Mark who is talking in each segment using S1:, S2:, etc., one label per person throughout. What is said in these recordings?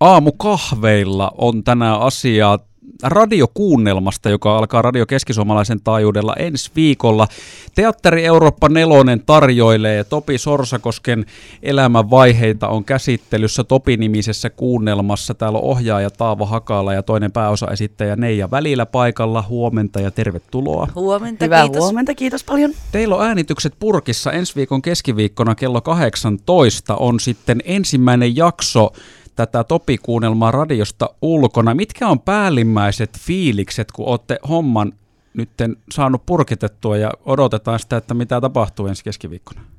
S1: Aamukahveilla on tänään asiaa radiokuunnelmasta, joka alkaa Radio Keskisuomalaisen taajuudella ensi viikolla. Teatteri Eurooppa Nelonen tarjoilee Topi Sorsakosken elämänvaiheita on käsittelyssä Topi-nimisessä kuunnelmassa. Täällä on ohjaaja Taavo Hakala ja toinen pääosaesittäjä Neija Välillä paikalla. Huomenta ja tervetuloa.
S2: Huomenta,
S3: Hyvää
S2: kiitos.
S3: huomenta, kiitos paljon.
S1: Teillä on äänitykset purkissa ensi viikon keskiviikkona kello 18 on sitten ensimmäinen jakso tätä Topi-kuunnelmaa radiosta ulkona. Mitkä on päällimmäiset fiilikset, kun olette homman nytten saanut purkitettua ja odotetaan sitä, että mitä tapahtuu ensi keskiviikkona?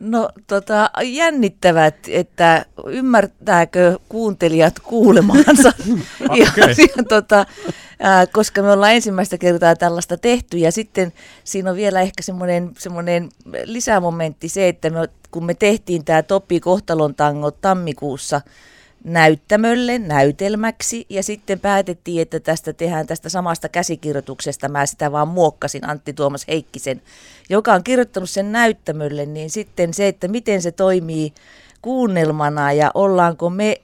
S2: No tota, jännittävät, että ymmärtääkö kuuntelijat kuulemaansa. ja,
S1: Okei.
S2: ja, tota, ää, koska me ollaan ensimmäistä kertaa tällaista tehty ja sitten siinä on vielä ehkä semmoinen, semmoinen lisämomentti se, että me, kun me tehtiin tämä Topi Kohtalon tango tammikuussa näyttämölle, näytelmäksi ja sitten päätettiin, että tästä tehdään tästä samasta käsikirjoituksesta, mä sitä vaan muokkasin Antti Tuomas Heikkisen, joka on kirjoittanut sen näyttämölle, niin sitten se, että miten se toimii kuunnelmana ja ollaanko me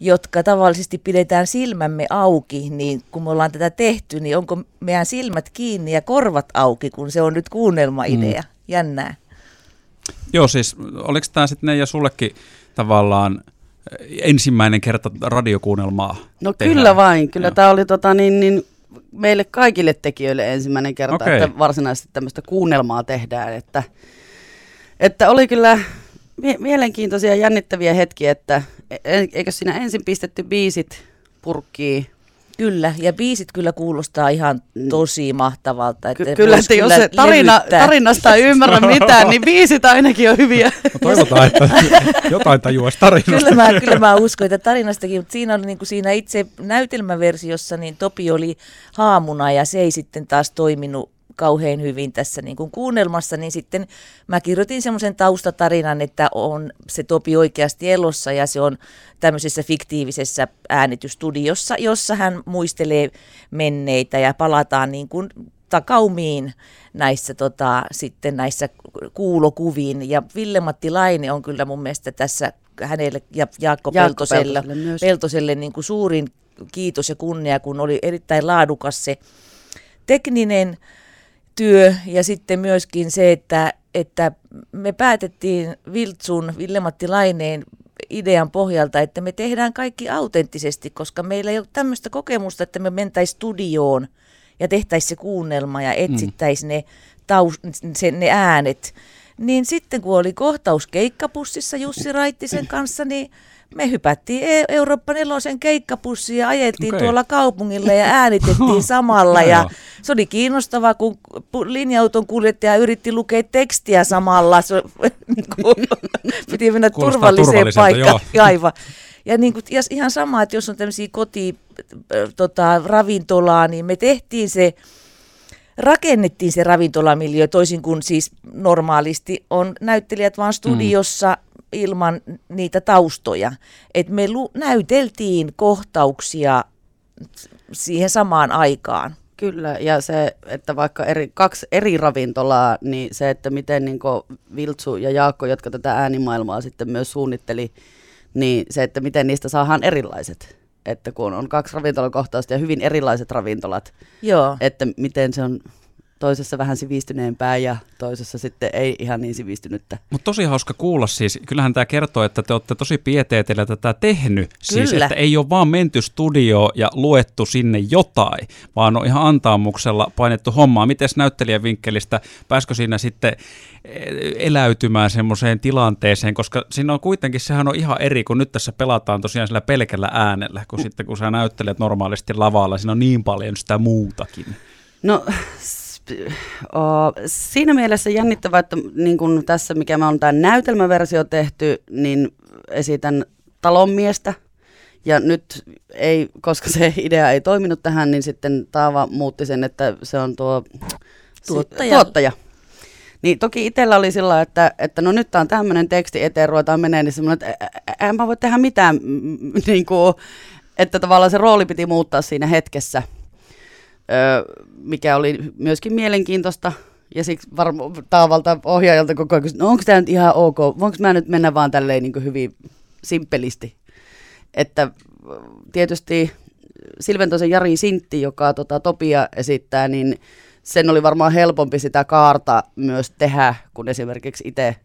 S2: jotka tavallisesti pidetään silmämme auki, niin kun me ollaan tätä tehty, niin onko meidän silmät kiinni ja korvat auki, kun se on nyt kuunnelmaidea. Mm. Jännää.
S1: Joo, siis oliko tämä sitten ja sullekin tavallaan ensimmäinen kerta radiokuunnelmaa
S3: No
S1: tehdään?
S3: kyllä vain, kyllä
S1: Joo.
S3: tämä oli tota, niin, niin, meille kaikille tekijöille ensimmäinen kerta,
S1: Okei.
S3: että varsinaisesti tämmöistä kuunnelmaa tehdään. Että, että oli kyllä mie- mielenkiintoisia ja jännittäviä hetkiä, että e- eikö siinä ensin pistetty biisit purkkiin.
S2: Kyllä, ja biisit kyllä kuulostaa ihan tosi mahtavalta. Että
S3: Ky- kyllä, että jos se tarina, tarinasta ei ymmärrä mitään, niin biisit ainakin on hyviä.
S1: No toivotaan, että jotain tajuaisi tarinasta.
S2: Kyllä mä, kyllä mä uskon, että tarinastakin, mutta siinä, oli niin kuin siinä itse näytelmäversiossa, niin Topi oli haamuna ja se ei sitten taas toiminut kauhean hyvin tässä niin kuin kuunnelmassa, niin sitten mä kirjoitin semmoisen taustatarinan, että on se Topi oikeasti elossa ja se on tämmöisessä fiktiivisessä äänitystudiossa, jossa hän muistelee menneitä ja palataan niin kuin takaumiin näissä, tota, sitten näissä kuulokuviin. Ja Ville-Matti Laine on kyllä mun mielestä tässä hänelle ja Jaakko,
S3: Jaakko
S2: Peltoselle,
S3: Peltoselle.
S2: Peltoselle niin kuin suurin kiitos ja kunnia, kun oli erittäin laadukas se tekninen työ ja sitten myöskin se, että, että me päätettiin Viltsun, Ville-Matti Laineen idean pohjalta, että me tehdään kaikki autenttisesti, koska meillä ei ole tämmöistä kokemusta, että me mentäisiin studioon ja tehtäisiin se kuunnelma ja etsittäisiin ne, taus, se, ne äänet. Niin sitten kun oli kohtaus keikkapussissa Jussi Raittisen kanssa, niin me hypättiin E- Eurooppa nelosen keikkapussiin ja ajettiin
S1: Okei.
S2: tuolla kaupungilla ja äänitettiin samalla. Ja. Se oli kiinnostavaa, kun linja-auton kuljettaja yritti lukea tekstiä samalla. Se, niin kuin, piti mennä
S1: Kuulostaa
S2: turvalliseen paikkaan. Aivan. Ja, niin kuin, ja ihan sama, että jos on tämmöisiä koti, tota, ravintolaa, niin me tehtiin se, rakennettiin se ravintolamiljöö toisin kuin siis normaalisti on näyttelijät vaan studiossa mm. ilman niitä taustoja. Et me lu- näyteltiin kohtauksia siihen samaan aikaan.
S3: Kyllä, ja se, että vaikka eri, kaksi eri ravintolaa, niin se, että miten niin Viltsu ja Jaakko, jotka tätä äänimaailmaa sitten myös suunnitteli, niin se, että miten niistä saadaan erilaiset. Että kun on kaksi ravintolakohtausta ja hyvin erilaiset ravintolat,
S2: Joo.
S3: että miten se on toisessa vähän sivistyneempää ja toisessa sitten ei ihan niin sivistynyttä.
S1: Mutta tosi hauska kuulla siis. Kyllähän tämä kertoo, että te olette tosi pieteetillä tätä tehnyt. Siis,
S2: Kyllä.
S1: että ei ole vaan menty studioon ja luettu sinne jotain, vaan on ihan antaamuksella painettu hommaa. Miten näyttelijän vinkkelistä, pääskö siinä sitten eh, eläytymään semmoiseen tilanteeseen, koska siinä on kuitenkin, sehän on ihan eri, kun nyt tässä pelataan tosiaan sillä pelkällä äänellä, kun sitten kun sä näyttelet normaalisti lavalla, siinä on niin paljon sitä muutakin.
S3: No o, siinä mielessä jännittävää, että niin kuin tässä, mikä me on tämä näytelmäversio tehty, niin esitän talonmiestä. Ja nyt ei, koska se idea ei toiminut tähän, niin sitten Taava muutti sen, että se on tuo
S2: Tuottaja.
S3: tuottaja. Niin toki itsellä oli sillä, että, että no nyt on tämmöinen teksti eteen, ruvetaan menee, niin semmoinen, että ä- en mä voi tehdä mitään, niin kuin, että tavallaan se rooli piti muuttaa siinä hetkessä, öö, mikä oli myöskin mielenkiintoista. Ja siksi varmaan taavalta ohjaajalta koko ajan no onko tämä nyt ihan ok, voinko mä nyt mennä vaan tälleen niin kuin hyvin simppelisti. että tietysti Silventosen Jari Sintti, joka tota, Topia esittää, niin sen oli varmaan helpompi sitä kaarta myös tehdä, kun esimerkiksi itse,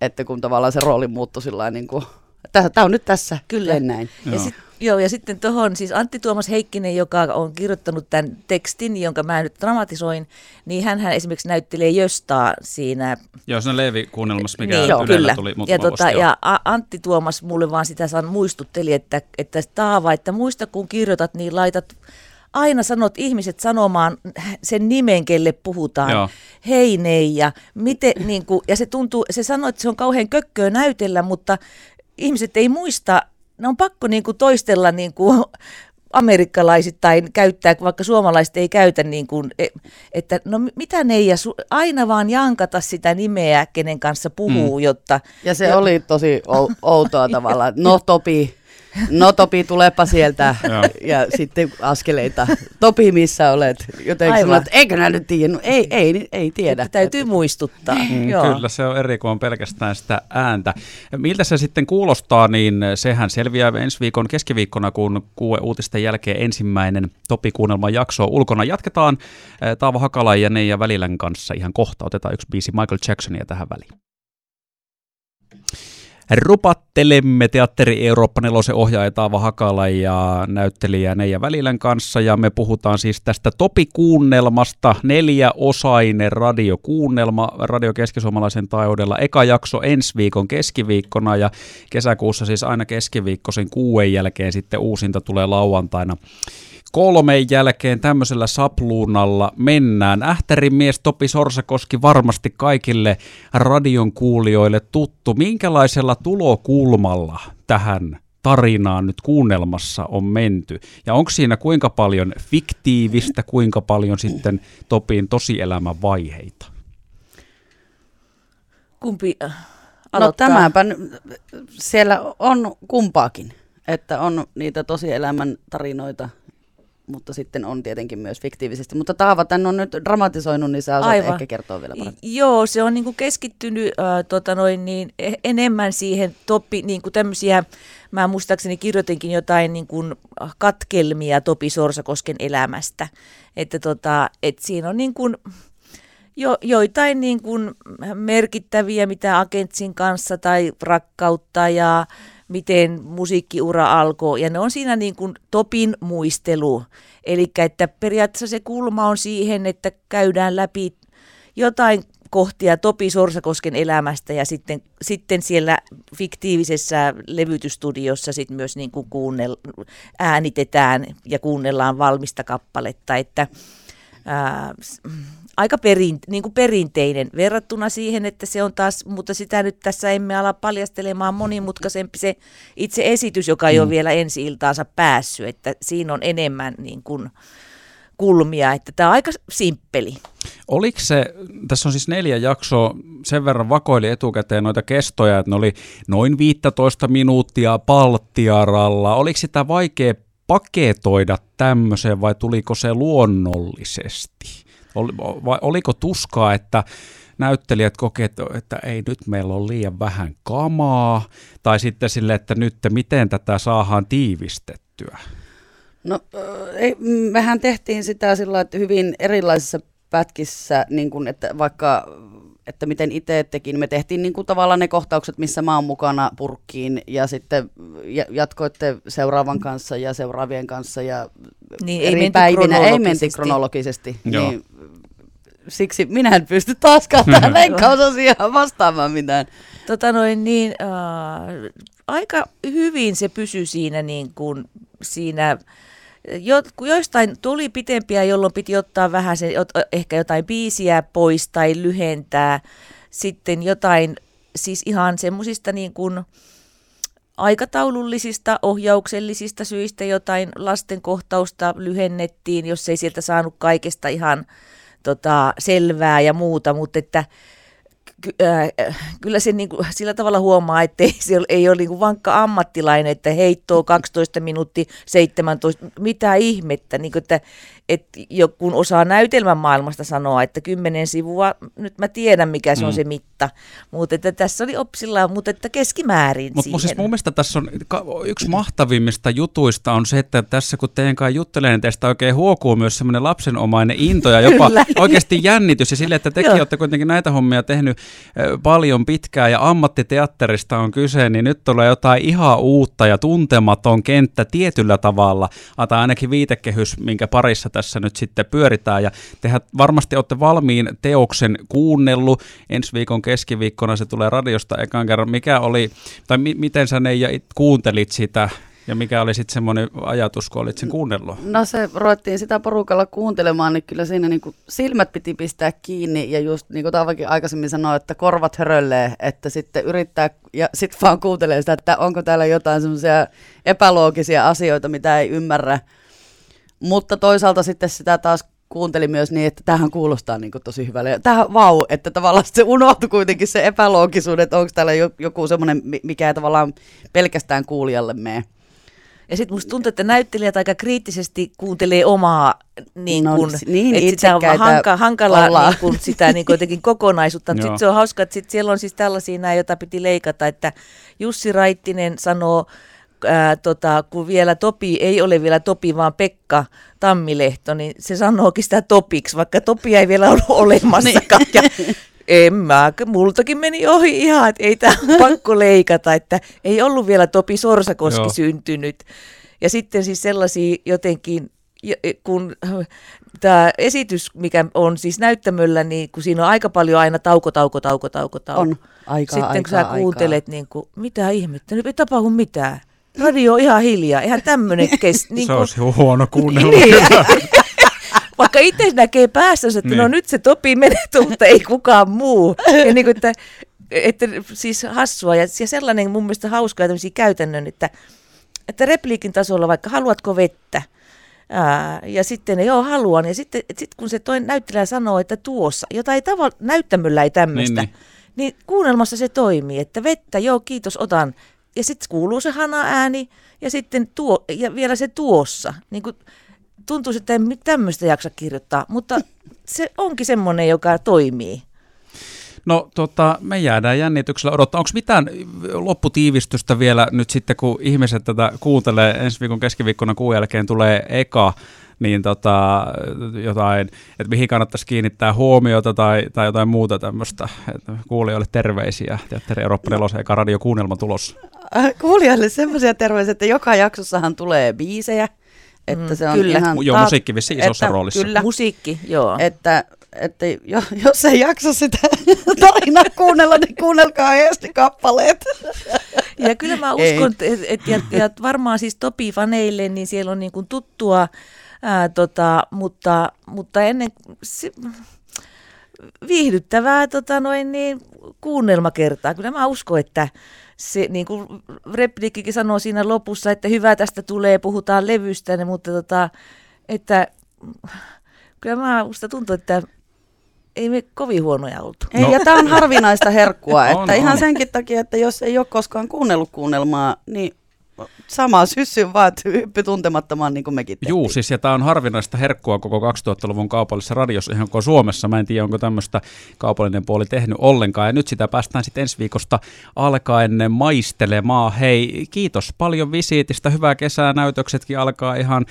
S3: että kun tavallaan se rooli muuttui sillä niin kuin, tämä on nyt tässä,
S2: Kyllä.
S3: näin.
S2: Ja sit, Joo, ja sitten tuohon siis Antti Tuomas Heikkinen, joka on kirjoittanut tämän tekstin, jonka mä nyt dramatisoin, niin hän esimerkiksi näyttelee Jöstaa siinä.
S1: Joo, se on Leevi-kuunnelmassa, mikä
S2: niin,
S1: joo,
S2: kyllä.
S1: tuli
S2: ja, tota, ja Antti Tuomas mulle vaan sitä san muistutteli, että, että Taava, että muista kun kirjoitat, niin laitat aina sanot ihmiset sanomaan sen nimen, kelle puhutaan. Joo. Hei Neija, miten, niin kuin, ja se tuntuu, se sanoi, että se on kauhean kökköä näytellä, mutta ihmiset ei muista ne on pakko niin kuin toistella niin kuin amerikkalaisittain käyttää, vaikka suomalaiset ei käytä, niin kuin, e, että no mitä ne ja aina vaan jankata sitä nimeä, kenen kanssa puhuu, mm. jotta...
S3: Ja se jo... oli tosi outoa tavallaan, no Topi, No Topi, tulepa sieltä. ja sitten askeleita. Topi, missä olet? Jotenkin sanoin, että eikö nää nyt tiedä? No, ei, ei, ei tiedä.
S2: Että täytyy muistuttaa.
S1: Mm, Joo. Kyllä, se on eri kuin on pelkästään sitä ääntä. Miltä se sitten kuulostaa, niin sehän selviää ensi viikon keskiviikkona, kun kuue uutisten jälkeen ensimmäinen Topi-kuunnelman jakso ulkona. Jatketaan eh, Taava Hakala ja Neija Välilän kanssa ihan kohta. Otetaan yksi biisi Michael Jacksonia tähän väliin. Rupattelemme Teatteri Eurooppa 4 ohjaaja Taava Hakala ja näyttelijä Neija Välilän kanssa ja me puhutaan siis tästä Topi-kuunnelmasta, neljäosainen radiokuunnelma Radio Keskisuomalaisen taajuudella. Eka jakso ensi viikon keskiviikkona ja kesäkuussa siis aina keskiviikkoisen kuuden jälkeen sitten uusinta tulee lauantaina kolmeen jälkeen tämmöisellä sapluunalla mennään. Ähtärin mies Topi Sorsakoski varmasti kaikille radion kuulijoille tuttu. Minkälaisella tulokulmalla tähän tarinaan nyt kuunnelmassa on menty? Ja onko siinä kuinka paljon fiktiivistä, kuinka paljon sitten Topin tosielämän vaiheita?
S2: Kumpi äh, no
S3: aloittaa? No tämäpä, siellä on kumpaakin, että on niitä tosielämän tarinoita mutta sitten on tietenkin myös fiktiivisesti. Mutta Taava, tämän on nyt dramatisoinut, niin sä osaat Aivan. ehkä kertoa vielä paremmin.
S2: Joo, se on niinku keskittynyt äh, tota noin, niin, e, enemmän siihen topi, niinku tämmöisiä, mä muistaakseni kirjoitinkin jotain niinku, katkelmia Topi Sorsakosken elämästä. Että tota, et siinä on niinku, jo, joitain niin kuin merkittäviä, mitä agentsin kanssa tai rakkautta ja miten musiikkiura alkoi. Ja ne on siinä niin kuin Topin muistelu. Eli että periaatteessa se kulma on siihen, että käydään läpi jotain kohtia Topi Sorsakosken elämästä ja sitten, sitten siellä fiktiivisessä levytystudiossa sit myös niin kuin kuunnel, äänitetään ja kuunnellaan valmista kappaletta, että ää, aika perin, niin kuin perinteinen verrattuna siihen, että se on taas, mutta sitä nyt tässä emme ala paljastelemaan monimutkaisempi se itse esitys, joka ei mm. ole vielä ensi iltaansa päässyt, että siinä on enemmän niin kuin kulmia, että tämä on aika simppeli.
S1: Oliko se, tässä on siis neljä jaksoa, sen verran vakoili etukäteen noita kestoja, että ne oli noin 15 minuuttia palttiaralla. Oliko sitä vaikea paketoida tämmöiseen vai tuliko se luonnollisesti? Vai oliko tuskaa, että näyttelijät kokevat, että ei nyt meillä on liian vähän kamaa, tai sitten sille, että nyt miten tätä saadaan tiivistettyä?
S3: No ei, mehän tehtiin sitä sillä että hyvin erilaisissa pätkissä, niin kuin, että vaikka että miten itse tekin, me tehtiin niin kuin tavallaan ne kohtaukset, missä mä oon mukana purkkiin ja sitten jatkoitte seuraavan kanssa ja seuraavien kanssa ja
S2: niin, eri ei päivinä
S3: ei menty kronologisesti. Niin, siksi minä en pysty taaskaan tähän leikkausasiaan vastaamaan mitään.
S2: Tota noin, niin, äh, aika hyvin se pysyi siinä, niin kuin, siinä jo, joistain tuli pitempiä, jolloin piti ottaa vähän se, ehkä jotain biisiä pois tai lyhentää. Sitten jotain, siis ihan semmoisista niin kuin aikataulullisista, ohjauksellisista syistä jotain lasten kohtausta lyhennettiin, jos ei sieltä saanut kaikesta ihan tota, selvää ja muuta, mutta että ky, äh, kyllä se niin kuin, sillä tavalla huomaa, että ei, se ei ole niin kuin vankka ammattilainen, että heittoo 12 minuuttia, 17, mitä ihmettä. Niin kuin, että, että kun osaa näytelmän maailmasta sanoa, että kymmenen sivua, nyt mä tiedän mikä se mm. on se mitta, mutta että tässä oli opsilla, mutta että keskimäärin
S1: Mutta siis mun mielestä tässä on yksi mahtavimmista jutuista on se, että tässä kun teidän kanssa juttelen, niin teistä oikein huokuu myös semmoinen lapsenomainen into ja jopa oikeasti jännitys ja sille, että tekin olette kuitenkin näitä hommia tehnyt paljon pitkään ja ammattiteatterista on kyse, niin nyt tulee jotain ihan uutta ja tuntematon kenttä tietyllä tavalla, tai ainakin viitekehys, minkä parissa tässä nyt sitten pyöritään. Ja tehän varmasti olette valmiin teoksen kuunnellut. Ensi viikon keskiviikkona se tulee radiosta ekan kerran. Mikä oli, tai mi- miten sä ne kuuntelit sitä ja mikä oli sitten semmoinen ajatus, kun olit sen kuunnellut?
S3: No se ruvettiin sitä porukalla kuuntelemaan, niin kyllä siinä niin kuin silmät piti pistää kiinni ja just niin kuin Taavakin aikaisemmin sanoi, että korvat höröllee, että sitten yrittää ja sitten vaan kuuntelee sitä, että onko täällä jotain semmoisia epäloogisia asioita, mitä ei ymmärrä. Mutta toisaalta sitten sitä taas kuunteli myös niin, että tähän kuulostaa niin kuin tosi hyvälle. Tähän vau, että tavallaan se unohtui kuitenkin se epäloogisuus, että onko täällä joku semmoinen, mikä ei tavallaan pelkästään kuulijalle mene.
S2: Ja sitten musta tuntuu, että näyttelijät aika kriittisesti kuuntelee omaa, niin kun, no,
S3: niin,
S2: että sitä on hanka, hankala niin kun, sitä niin jotenkin kokonaisuutta. Sitten se on hauska, että sit siellä on siis tällaisia näin, joita piti leikata, että Jussi Raittinen sanoo, ää, tota, kun vielä Topi ei ole vielä Topi, vaan Pekka Tammilehto, niin se sanookin sitä Topiksi, vaikka Topi ei vielä ollut olemassakaan. Niin. Ja en mä, multakin meni ohi ihan, että ei tämä pakko leikata, että ei ollut vielä Topi Sorsakoski Joo. syntynyt. Ja sitten siis sellaisia jotenkin, e, kun tämä esitys, mikä on siis näyttämöllä, niin kun siinä on aika paljon aina tauko, tauko, tauko, tauko, tauko.
S3: On,
S2: aikaa, Sitten aikaa, kun sä kuuntelet, aikaa. niin kuin, mitä ihmettä, nyt ei tapahdu mitään. Radio on ihan hiljaa, eihän tämmöinen kes...
S1: Niin kuin... Se olisi huono kuunnella.
S2: niin. Vaikka itse näkee päässä, että no niin. no nyt se Topi menee, mutta ei kukaan muu. Ja niin kuin, että, että, siis hassua ja, ja sellainen mun mielestä hauskaa tämmöisiä käytännön, että, että repliikin tasolla vaikka haluatko vettä, Ää, ja sitten joo haluan, ja sitten sit kun se toinen näyttelijä sanoo, että tuossa, jota ei tavalla, näyttämöllä ei tämmöistä, niin, niin. niin kuunnelmassa se toimii, että vettä, joo kiitos, otan. Ja sitten kuuluu se hana-ääni, ja sitten tuo, ja vielä se tuossa. Niin kuin, tuntuu, että en tämmöistä jaksa kirjoittaa, mutta se onkin semmoinen, joka toimii.
S1: No tota, me jäädään jännityksellä odottaa. Onko mitään lopputiivistystä vielä nyt sitten, kun ihmiset tätä kuuntelee ensi viikon keskiviikkona kuun jälkeen tulee eka, niin tota, jotain, että mihin kannattaisi kiinnittää huomiota tai, tai jotain muuta tämmöistä. Että kuulijoille terveisiä. Teatteri Eurooppa 4 eka radiokuunnelma tulossa.
S3: Äh, kuulijoille semmoisia terveisiä, että joka jaksossahan tulee biisejä, että mm, se on
S2: kyllä.
S1: ihan... Joo, musiikki vissi isossa
S2: että,
S1: roolissa.
S2: Kyllä, musiikki, joo.
S3: Että, että jo, jos ei jaksa sitä tarinaa kuunnella, niin kuunnelkaa eesti kappaleet.
S2: Ja kyllä mä uskon, että et, ja, ja varmaan siis Topi-faneille, niin siellä on niin kuin tuttua, ää, tota, mutta, mutta ennen... Se, viihdyttävää tota noin, niin, kuunnelmakertaa. Kyllä mä uskon, että se, niin kuin repliikkikin sanoo siinä lopussa, että hyvä tästä tulee, puhutaan levystä, niin, mutta tota, että kyllä mä musta tuntuu, että ei me kovin huonoja oltu.
S3: Ei, no. ja tämä on harvinaista herkkua, että on, ihan on. senkin takia, että jos ei ole koskaan kuunnellut kuunnelmaa, niin sama syssy vaan, että hyppy tuntemattomaan niin kuin mekin tehtiin.
S1: Juu, siis ja tämä on harvinaista herkkua koko 2000-luvun kaupallisessa radiossa, ihan koko Suomessa. Mä en tiedä, onko tämmöistä kaupallinen puoli tehnyt ollenkaan. Ja nyt sitä päästään sitten ensi viikosta alkaen maistelemaan. Hei, kiitos paljon visiitistä. Hyvää kesää. Näytöksetkin alkaa ihan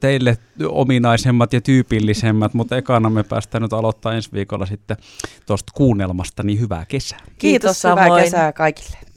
S1: teille ominaisemmat ja tyypillisemmät, mutta ekana me päästään nyt aloittaa ensi viikolla sitten tuosta kuunnelmasta. Niin hyvää kesää.
S3: Kiitos, kiitos hyvää kesää kaikille.